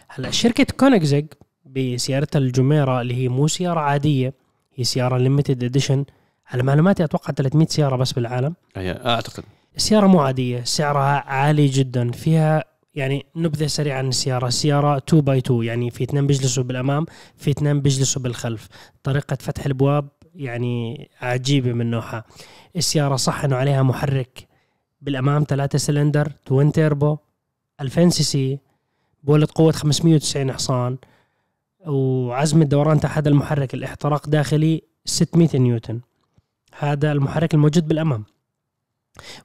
هلأ شركة Koenigsegg بسيارتها ال Gemera اللي هي مو سيارة عادية هي سيارة limited edition على معلوماتي أتوقع 300 سيارة بس بالعالم. أعتقد. السيارة مو عادية سعرها عالي جدا. فيها يعني نبذة سريعة عن السيارة. السيارة 2 by 2 يعني في اثنين بيجلسوا بالأمام في اثنين بيجلسوا بالخلف. طريقة فتح الأبواب يعني عجيبة من نوعها. السيارة صح أنه عليها محرك بالأمام 3 سلندر twin turbo 2000 سي سي بولد قوة 590 حصان. وعزم الدوران تاع المحرك الإحتراق داخلي 600 نيوتن. هذا المحرك الموجود بالأمام.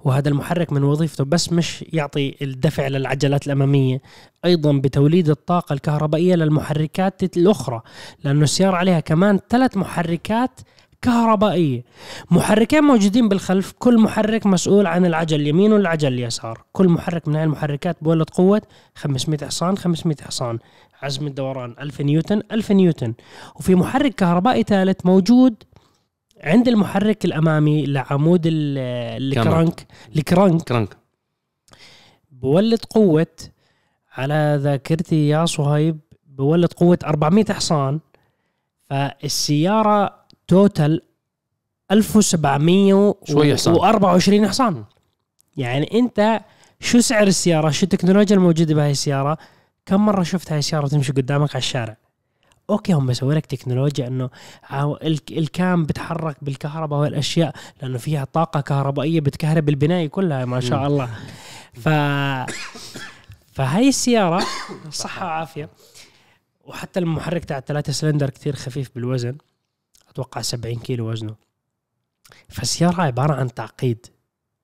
وهذا المحرك من وظيفته بس مش يعطي الدفع للعجلات الأمامية أيضا بتوليد الطاقة الكهربائية للمحركات الأخرى لأنه السيارة عليها كمان ثلاث محركات كهربائية. محركين موجودين بالخلف كل محرك مسؤول عن العجل اليمين والعجل اليسار. كل محرك من هاي المحركات بولد قوة 500 حصان 500 حصان. عزم الدوران 1000 نيوتن 1000 نيوتن. وفي محرك كهربائي ثالث موجود عند المحرك الأمامي لعمود الكرنك الكرنك. كرنك. بولد قوة على ذاكرتي يا صهيب بولد قوة 400 حصان. فالسيارة total 1724 حصان. يعني أنت شو سعر السيارة؟ شو التكنولوجيا الموجودة بهاي السيارة؟ كم مرة شفت هاي السيارة تمشي قدامك على الشارع؟ أوكي هم مسوي لك تكنولوجيا إنه ال cam بتحرك بالكهرباء والاشياء لأنه فيها طاقة كهربائية بتكهرب البنايه كلها ما شاء الله. ف فهي السيارة صحة وعافية وحتى المحرك تاع الثلاثة سلندر كثير خفيف بالوزن أتوقع 70 كيلو وزنه. فالسيارة عبارة عن تعقيد.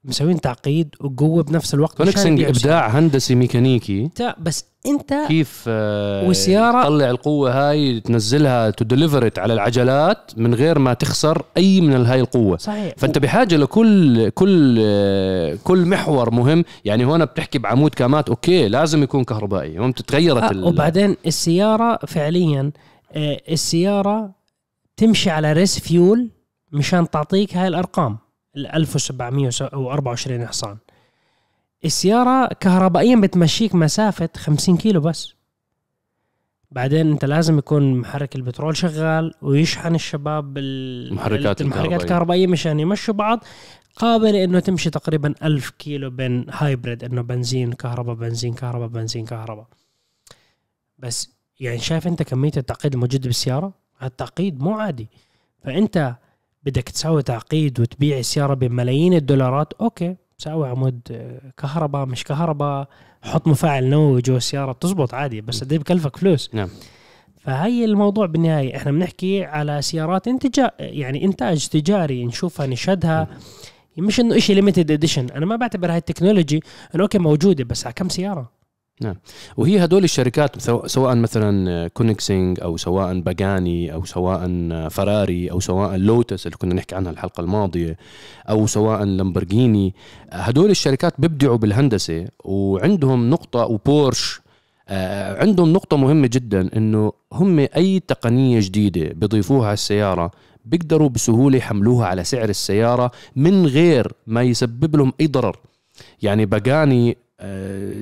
مسوين تعقيد وقوة بنفس الوقت كوينيجسيج إبداع هندسي ميكانيكي. بس أنت كيف آه والسياره تطلع القوة هاي تنزلها to deliver it على العجلات من غير ما تخسر أي من هاي القوة. صحيح. فأنت بحاجة لكل كل آه كل محور مهم. يعني هون بتحكي بعمود كامات أوكي لازم يكون كهربائي. هون تغيرت آه وبعدين السيارة فعليا آه السيارة تمشي على race fuel مشان تعطيك هاي الأرقام. ال 1724 حصان. السيارة كهربائيا بتمشيك مسافة 50 كيلو بس. بعدين انت لازم يكون محرك البترول شغال ويشحن الشباب المحركات المحركات الكهربائية. مشان يمشوا بعض مقابل إنه تمشي تقريبا ألف كيلو بين hybrid إنه بنزين كهرباء بنزين كهرباء بنزين كهرباء. بس يعني شايف أنت كمية التعقيد الموجودة بالسيارة؟ التعقيد مو عادي. فأنت بدك تسوي تعقيد وتبيع السيارة بملايين الدولارات أوكي ساوي عمود كهرباء مش كهرباء حط مفاعل نووي جوا السيارة بتزبط عادي بس قديش بكلفك فلوس. نعم. فهي الموضوع بالنهاية إحنا بنحكي على سيارات انتجا يعني إنتاج تجاري نشوفها نشهدها. مش إنه شيء limited edition أنا ما بعتبر هاي ال technology إنه أوكي موجودة بس على كم سيارة؟ نعم. وهي هدول الشركات سواء مثلا كوينيجسيج أو سواء باغاني أو سواء فراري أو سواء لوتس اللي كنا نحكي عنها الحلقة الماضية أو سواء لامبورجيني هدول الشركات بيبدعوا بالهندسة وعندهم نقطة وبورش آه، عندهم نقطة مهمة جدا إنه هم أي تقنية جديدة بيضيفوها على السيارة بيقدروا بسهولة يحملوها على سعر السيارة من غير ما يسبب لهم أي ضرر. يعني آه،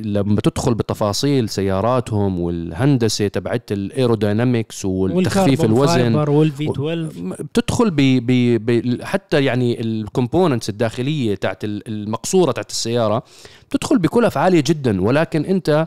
لما تدخل بتفاصيل سياراتهم والهندسة تبعت ال aerodynamics والتخفيف الوزن وال V12 بتدخل ب ب حتى يعني ال components الداخلية تاعت المقصورة تاعت السيارة بتدخل بكلف عاليه جدا ولكن أنت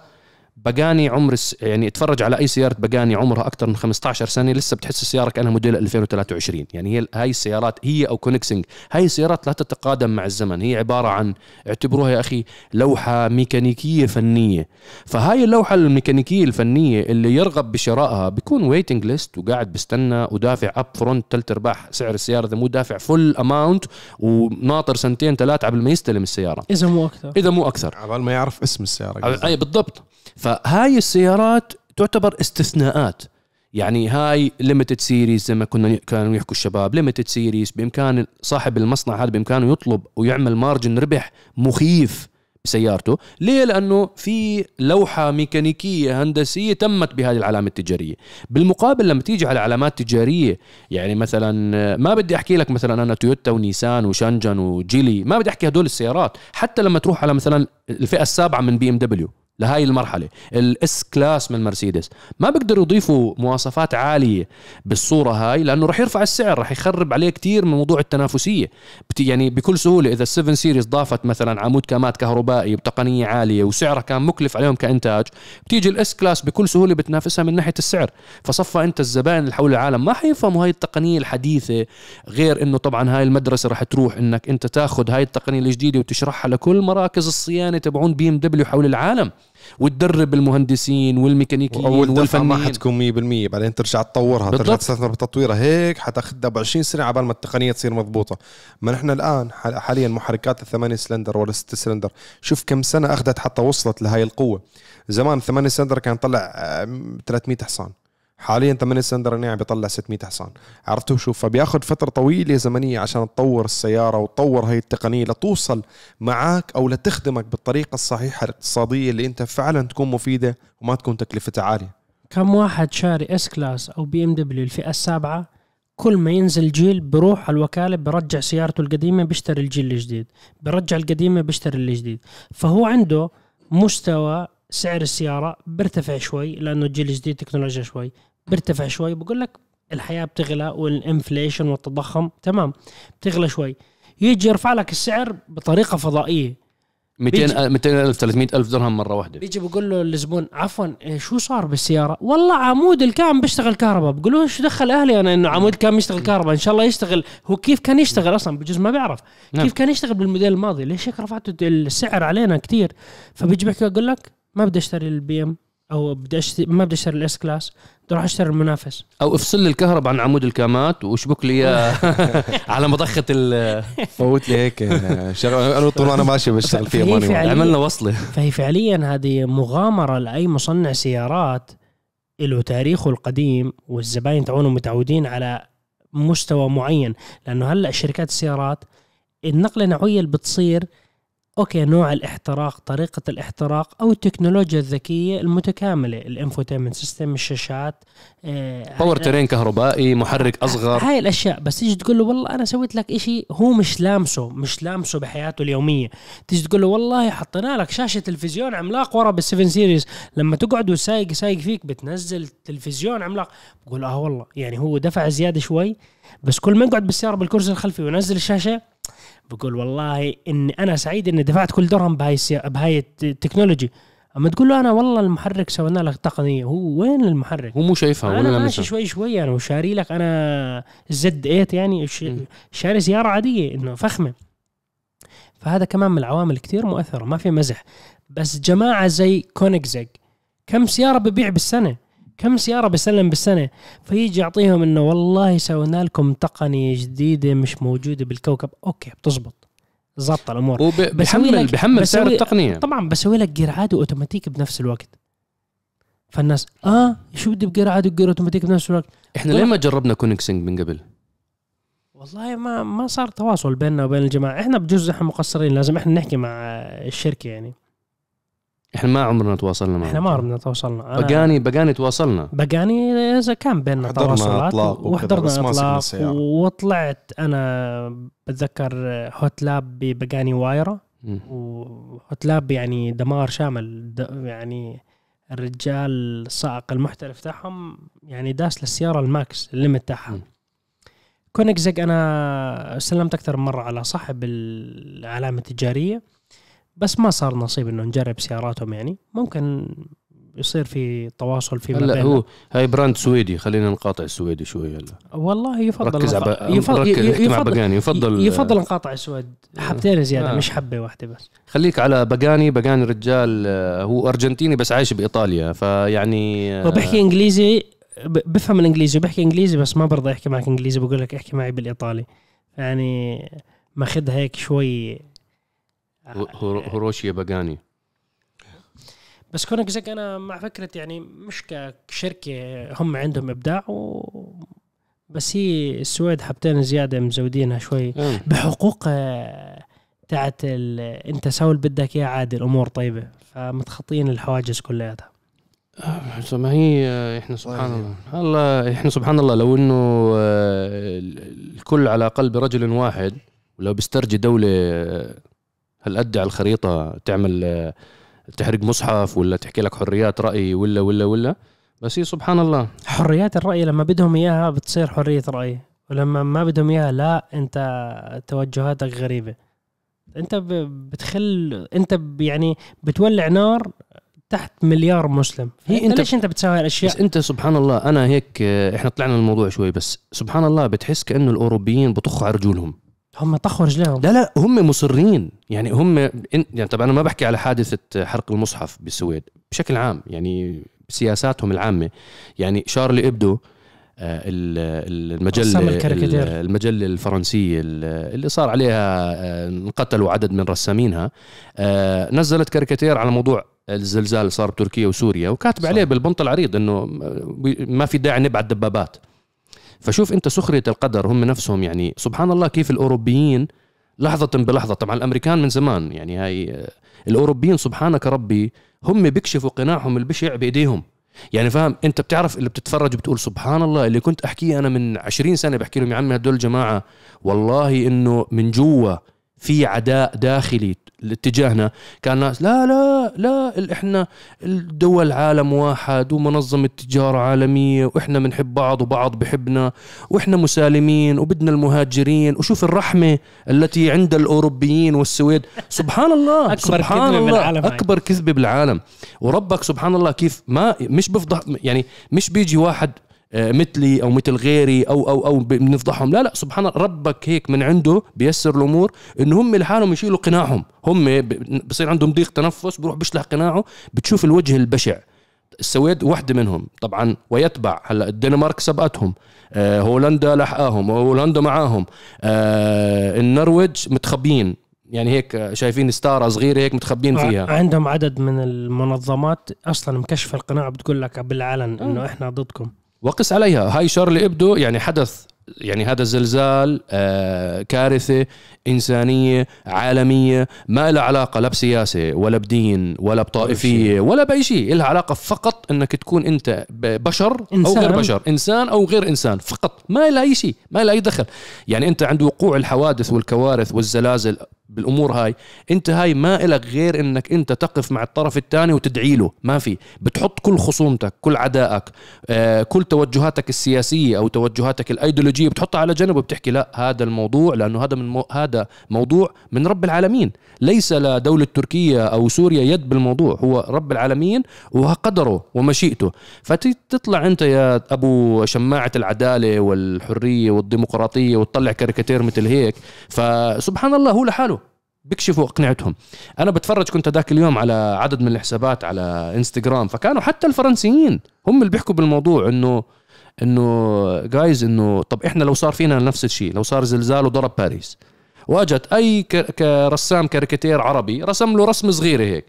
باغاني عمر يعني اتفرج على أي سيارة باغاني عمرها أكثر من 15 سنة لسه بتحس السيارة كأنها موديل 2023 يعني هي هاي السيارات هي أو كوينيجسيج هاي السيارات لا تتقادم مع الزمن. هي عبارة عن اعتبروها يا أخي لوحة ميكانيكية فنية. فهاي اللوحة الميكانيكية الفنية اللي يرغب بشرائها بيكون waiting list وقاعد بيستنى ودافع up front ثلاث ارباع سعر السيارة. إذا مو دافع full amount وناطر سنتين ثلاثة قبل ما يستلم السيارة. إذا مو أكثر. إذا مو أكثر. قبل ما يعرف اسم السيارة. أي بالضبط. فهاي السيارات تعتبر استثناءات. يعني هاي limited series زي ما كنا كانوا يحكوا الشباب. limited series بإمكان صاحب المصنع هذا بإمكانه يطلب ويعمل margin ربح مخيف بسيارته. ليه؟ لأنه في لوحة ميكانيكية هندسية تمت بهذه العلامة التجارية. بالمقابل لما تيجي على علامات تجارية يعني مثلا ما بدي أحكي لك مثلا أنا تويوتا ونيسان وشانجان وجيلي ما بدي أحكي هدول السيارات. حتى لما تروح على مثلا الفئة السابعة من بي ام دبليو لهاي المرحلة. ال S-Class من مرسيدس ما بيقدروا يضيفوا مواصفات عالية بالصورة هاي لأنه راح يرفع السعر راح يخرب عليه كتير من موضوع التنافسية. يعني بكل سهولة إذا ال 7 Series ضافت مثلا عمود كامات كهربائي بتقنيه عالية وسعرها كان مكلف عليهم كإنتاج بتيجي ال S-Class بكل سهولة بتنافسها من ناحية السعر. فصفى أنت الزبائن اللي حول العالم ما حيفهموا هاي التقنية الحديثة غير إنه طبعا هاي المدرسة راح تروح إنك أنت تاخذ هاي التقنية الجديدة وتشرحها لكل مراكز الصيانة تبعون بي إم دبليو حول العالم. وتدرب المهندسين والميكانيكيين والفنيين ما حتكون 100% بعدين ترجع تطورها بالضبط. ترجع تستثمر بتطويرها هيك حتاخذها ب 20 سنة عبال ما التقنية تصير مضبوطة. ما نحن الآن حاليا محركات الثمانية سلندر ولا 6 سلندر شوف كم سنة أخذت حتى وصلت لهي القوة. زمان الثمانية سلندر كان طلع 300 حصان. حاليا 8 سلندر ناعم بيطلع 600 حصان. عرفتوا شوف فبياخذ فترة طويلة زمنية عشان تطور السيارة وتطور هي التقنية لتوصل معك أو لتخدمك بالطريقة الصحيحة الاقتصادية اللي أنت فعلا تكون مفيدة وما تكون تكلفتها عالية. كم واحد شاري S-Class أو بي ام دبليو الفئة السابعة؟ كل ما ينزل جيل بروح على الوكالة برجع سيارته القديمة بيشتري الجيل الجديد. برجع القديمة بيشتري الجديد. فهو عنده مستوى سعر السيارة بيرتفع شوي لأنه الجيل الجديد تكنولوجيا شوي. بيرتفع شوي بقول لك الحياة بتغلى وال inflation والتضخم تمام بتغلى شوي. يجي يرفع لك السعر بطريقة فضائية. 200 200 الف 300 ألف درهم مرة واحدة. بيجي بقول له الزبون عفوا إيه شو صار بالسيارة؟ والله عمود ال cam بيشتغل كهرباء. بقول له شو دخل أهلي أنا إنه عمود ال cam يشتغل كهرباء؟ إن شاء الله يشتغل. هو كيف كان يشتغل أصلا؟ بجوز ما بيعرف. نعم. كيف كان يشتغل بالموديل الماضي؟ ليش هيك رفعتوا السعر علينا كثير فبيجي بيحكي يقول لك ما بدي أشتري ال BM أو بدي اشتري ما بدي أشتري ال S-Class بدي أروح أشتري المنافس. أو افصل لي الكهرباء عن عمود الكامات واشبك لي على مضخة ال فوت لي هيك شغل أنا طول أنا ماشي بشتغل فيها ماني عملنا وصلة. فهي فعليا هذه مغامرة لأي مصنع سيارات له تاريخه القديم والزباين تاعونه متعودين على مستوى معين. لأنه هلأ شركات السيارات النقلة النوعية اللي بتصير okay نوع الاحتراق طريقة الاحتراق أو التكنولوجيا الذكية المتكاملة ال infotainment system الشاشات powertrain كهربائي محرك أصغر. هاي الأشياء. بس تيجي تقول له والله أنا سويت لك إشي هو مش لامسه مش لامسه بحياته اليومية. تيجي تقول له والله حطينا لك شاشة تلفزيون عملاق ورا بال 7 Series. لما تقعد وسايق سايق فيك بتنزل تلفزيون عملاق. بقول آه والله يعني هو دفع زيادة شوي بس كل ما يقعد بالسيارة بالكرسي الخلفي وينزل الشاشة بقول والله إني أنا سعيد إني دفعت كل درهم بهاي بهاي ال technology. أما تقول له أنا والله المحرك سوينا لك تقنية هو وين المحرك؟ هو مو شايفها أنا ماشي شوي شوي أنا وشاري لك أنا زد 8 يعني شاري سياره عادية إنه فخمة. فهذا كمان من العوامل كثير مؤثرة ما في مزح. بس جماعة زي كونيجزيج كم سيارة ببيع بالسنة؟ كم سيارة بسلم بالسنة؟ فيجي يعطيهم إنه والله سوينا لكم تقنيه جديدة مش موجودة بالكوكب. okay بتزبط. ظبط الأمور. وبحمل بحمل سعر التقنية. طبعا بسوي لك جير عادي وأوتوماتيك بنفس الوقت. فالناس آه شو بدي بجير عادي وجير أوتوماتيك بنفس الوقت؟ إحنا ليه ما جربنا كونيجزيج من قبل؟ والله ما ما صار تواصل بيننا وبين الجماعة. إحنا بجوز إحنا مقصرين لازم إحنا نحكي مع الشركة يعني. إحنا ما عمرنا تواصلنا معه. إحنا ما عمرنا تواصلنا. بقاني بقاني تواصلنا. بقاني إذا كان بيننا تواصلات وحضرنا إطلاق وطلعت أنا بتذكر hot lap بباجاني وايرا. و hot lap يعني دمار شامل. يعني الرجال السائق المحترف تاعهم يعني داس للسيارة ال max ال limit تاعها. كونيجزيج أنا سلمت أكثر من مرة على صاحب العلامة التجارية. بس ما صار نصيب إنه نجرب سياراتهم يعني. ممكن يصير في تواصل في هلا هو هاي brand سويدي خلينا نقاطع السويدي شوي هلا. والله يفضل ركز عب... يفضل يفضل, باجاني. يفضل يفضل نقاطع السويد حبتين زيادة آه. مش حبة واحدة بس. خليك على باجاني. باجاني رجال آه، هو أرجنتيني بس عايش بإيطاليا فيعني هو بيحكي إنجليزي بفهم الإنجليزي وبيحكي إنجليزي بس ما برضى يحكي معك إنجليزي بقول لك احكي معي بالإيطالي. يعني ماخذها هيك شوي هوروشيا باجاني بس كونك زيك أنا مع فكرة يعني مش كشركة هم عندهم إبداع و بس هي السويد حبتين زيادة مزودينها شوي بحقوق آه، تاعت أنت سوي اللي بدك اياه عادي الأمور طيبة فمتخطين الحواجز كلياتها. آه، ما هي آه، إحنا سبحان الله. الله إحنا سبحان الله لو إنه الكل على قلب رجل واحد ولو بيسترجي دولة هالقد على الخريطة تعمل آه، تحرق مصحف ولا تحكي لك حريات رأي ولا ولا ولا؟ بس هي سبحان الله. حريات الرأي لما بدهم إياها بتصير حرية رأي ولما ما بدهم إياها لا أنت توجهاتك غريبة. أنت بتخل أنت يعني بتولع نار تحت مليار مسلم. هي أنت ليش أنت بتسوي هالاشياء بس أنت سبحان الله أنا هيك آه، إحنا طلعنا الموضوع شوي بس سبحان الله بتحس كأنه الأوروبيين بطخوا على رجولهم. هم طخوا رجليهم. لا لا هم مصرين. يعني هم يعني طبعا أنا ما بحكي على حادثة حرق المصحف بالسويد بشكل عام يعني سياساتهم العامة. يعني شارلي إبدو آه، المجلة المجلة الفرنسية اللي صار عليها آه، انقتلوا عدد من رسامينها. آه، نزلت كاريكاتير على موضوع الزلزال اللي صار بتركيا وسوريا وكاتب عليه بالبنط العريض إنه ما في داعي نبعت دبابات. فشوف انت سخرية القدر هم نفسهم يعني. سبحان الله كيف الأوروبيين لحظة بلحظة طبعا الأمريكان من زمان يعني هاي الأوروبيين سبحانك ربي هم بيكشفوا قناعهم البشع بإيديهم. يعني فاهم انت بتعرف اللي بتتفرج بتقول سبحان الله اللي كنت أحكيه أنا من عشرين سنة بحكي لهم يا عمي هدول الجماعه والله إنه من جوا في عداء داخلي لاتجاهنا كان ناس لا لا لا إحنا الدول عالم واحد ومنظمة تجارة عالمية وإحنا بنحب بعض وبعض بحبنا وإحنا مسالمين وبدنا المهاجرين. وشوف الرحمة التي عند الأوروبيين والسويد. سبحان الله أكبر سبحان كذبة الله بالعالم أكبر كذبة بالعالم. وربك سبحان الله كيف ما مش بفضح يعني مش بيجي واحد مثلي أو مثل غيري أو أو أو بنفضحهم. لا لا سبحان الله ربك هيك من عنده بيسر الأمور إنه هم لحالهم يشيلوا قناعهم. هم بصير عندهم ضيق تنفس بروح بيشلح قناعه بتشوف الوجه البشع. السويد واحدة منهم طبعا ويتبع. هلأ الدنمارك سبقتهم. آه هولندا لحقاهم هولندا معاهم. آه النرويج متخبين يعني هيك شايفين ستارة صغيرة هيك متخبين فيها. عندهم عدد من المنظمات أصلا مكشفه القناع بتقول لك بالعلن إنه إحنا ضدكم. وقس عليها. هاي شارلي إبدو يعني حدث يعني هذا الزلزال آه كارثة إنسانية عالمية ما لها علاقة لا بسياسة ولا بدين ولا بطائفية ولا بأي شيء. لها علاقة فقط أنك تكون أنت بشر إنسان. أو غير بشر. إنسان أو غير إنسان. فقط. ما لها أي شيء. ما لها أي دخل. يعني أنت عند وقوع الحوادث والكوارث والزلازل بالأمور هاي. أنت هاي ما إلك غير إنك أنت تقف مع الطرف الثاني وتدعي له. ما في. بتحط كل خصومتك كل عدائك آه كل توجهاتك السياسية أو توجهاتك الأيديولوجية بتحطها على جنب وبتحكي لا هذا الموضوع لأنه هذا من مو هذا موضوع من رب العالمين. ليس لدوله تركيا أو سوريا يد بالموضوع هو رب العالمين وقدره ومشيئته. فتطلع أنت يا أبو شماعة العدالة والحرية والديمقراطية وتطلع كاريكاتير مثل هيك. فسبحان الله هو لحاله. بيكشفوا اقنعتهم. أنا بتفرج كنت ذاك اليوم على عدد من الحسابات على إنستغرام فكانوا حتى الفرنسيين هم اللي بيحكوا بالموضوع إنه إنه جايز إنه طب إحنا لو صار فينا نفس الشيء لو صار زلزال وضرب باريس واجت أي كرسام كاريكاتير عربي رسم له رسم صغيره هيك.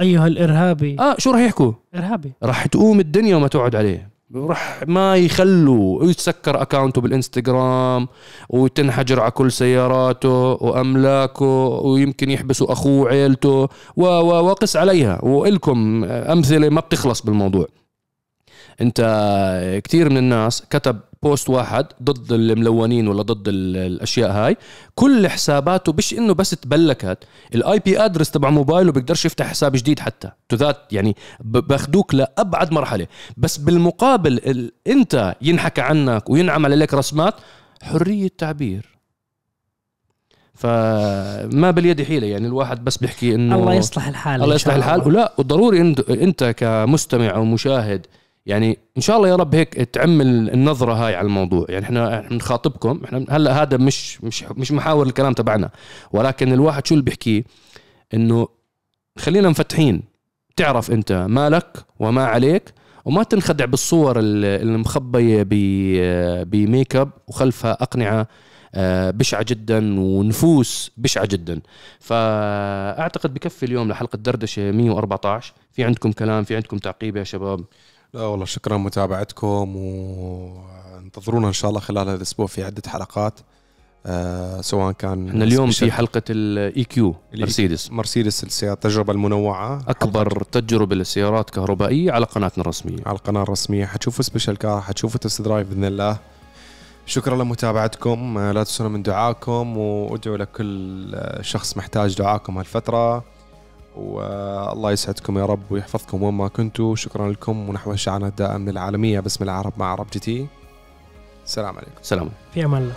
أيها الإرهابي. آه شو راح يحكوا؟ إرهابي. راح تقوم الدنيا وما تقعد عليه. راح ما يخلوا يتسكر أكاونته بالإنستغرام وتنحجر على كل سياراته وأملاكه ويمكن يحبسوا أخوه وعيلته وقس عليها. وإلكم أمثلة ما بتخلص بالموضوع. أنت كثير من الناس كتب post واحد ضد الملونين ولا ضد الأشياء هاي. كل حساباته مش إنه بس تبلكت. ال IP address تبع موبايله بيقدرش يفتح حساب جديد حتى. to that يعني باخذوك لأبعد مرحلة. بس بالمقابل إنت ينحكى عنك وينعمل عليك رسمات حرية تعبير. فما باليد حيلة يعني الواحد بس بيحكي إنه الله يصلح الحال الله يصلح الحال. ولا وضروري إنت كمستمع أو مشاهد يعني إن شاء الله يا رب هيك تعمل النظرة هاي على الموضوع. يعني إحنا إحنا بنخاطبكم إحنا هلا هذا مش مش مش محاور الكلام تبعنا. ولكن الواحد شو اللي بيحكيه إنه خلينا مفتحين. تعرف أنت مالك وما عليك وما تنخدع بالصور المخبية بميك اب وخلفها أقنعة آه، بشعة جدا ونفوس بشعة جدا. فأعتقد بكفي اليوم لحلقة دردشة 114 في عندكم كلام في عندكم تعقيب يا شباب. لا والله شكرا متابعتكم وانتظرونا إن شاء الله خلال هذا الأسبوع في عدة حلقات آه سواء كان إحنا اليوم في حلقة ال EQ مرسيدس مرسيدس السيارات التجربة المنوعة. أكبر تجربة للسيارات كهربائية على قناتنا الرسمية. على القناة الرسمية. حتشوفوا special car حتشوفوا test drive بإذن الله. شكرا لمتابعتكم. آه، لا تنسونا من دعاكم وادعوا لكل شخص محتاج دعاكم هالفترة. والله يسعدكم يا رب ويحفظكم وين ما كنتوا. شكرا لكم ونحو شعارنا الدائم للعالمية. باسم العرب مع عرب جي تي. السلام عليكم. سلام. في أمان الله.